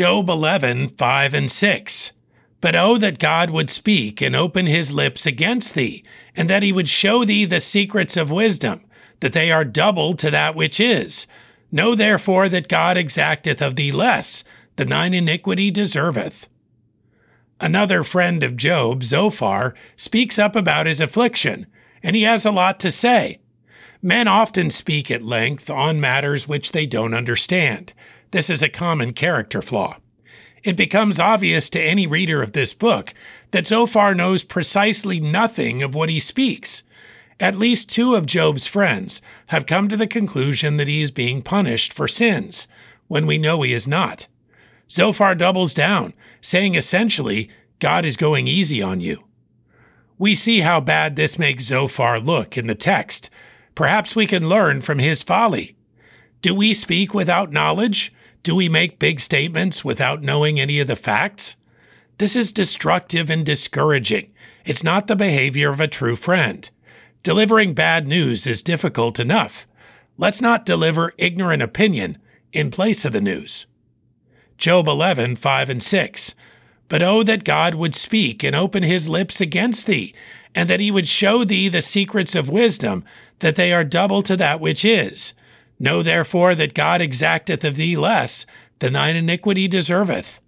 Job 11, 5 and 6. But oh, that God would speak and open his lips against thee, and that he would show thee the secrets of wisdom, that they are double to that which is. Know therefore that God exacteth of thee less than thine iniquity deserveth. Another friend of Job, Zophar, speaks up about his affliction, and he has a lot to say. Men often speak at length on matters which they don't understand. This is a common character flaw. It becomes obvious to any reader of this book that Zophar knows precisely nothing of what he speaks. At least two of Job's friends have come to the conclusion that he is being punished for sins, when we know he is not. Zophar doubles down, saying essentially, God is going easy on you. We see how bad this makes Zophar look in the text. Perhaps we can learn from his folly. Do we speak without knowledge? Do we make big statements without knowing any of the facts? This is destructive and discouraging. It's not the behavior of a true friend. Delivering bad news is difficult enough. Let's not deliver ignorant opinion in place of the news. Job 11, 5 and 6. But oh, that God would speak and open his lips against thee, and that he would show thee the secrets of wisdom, that they are double to that which is. Know therefore that God exacteth of thee less than thine iniquity deserveth.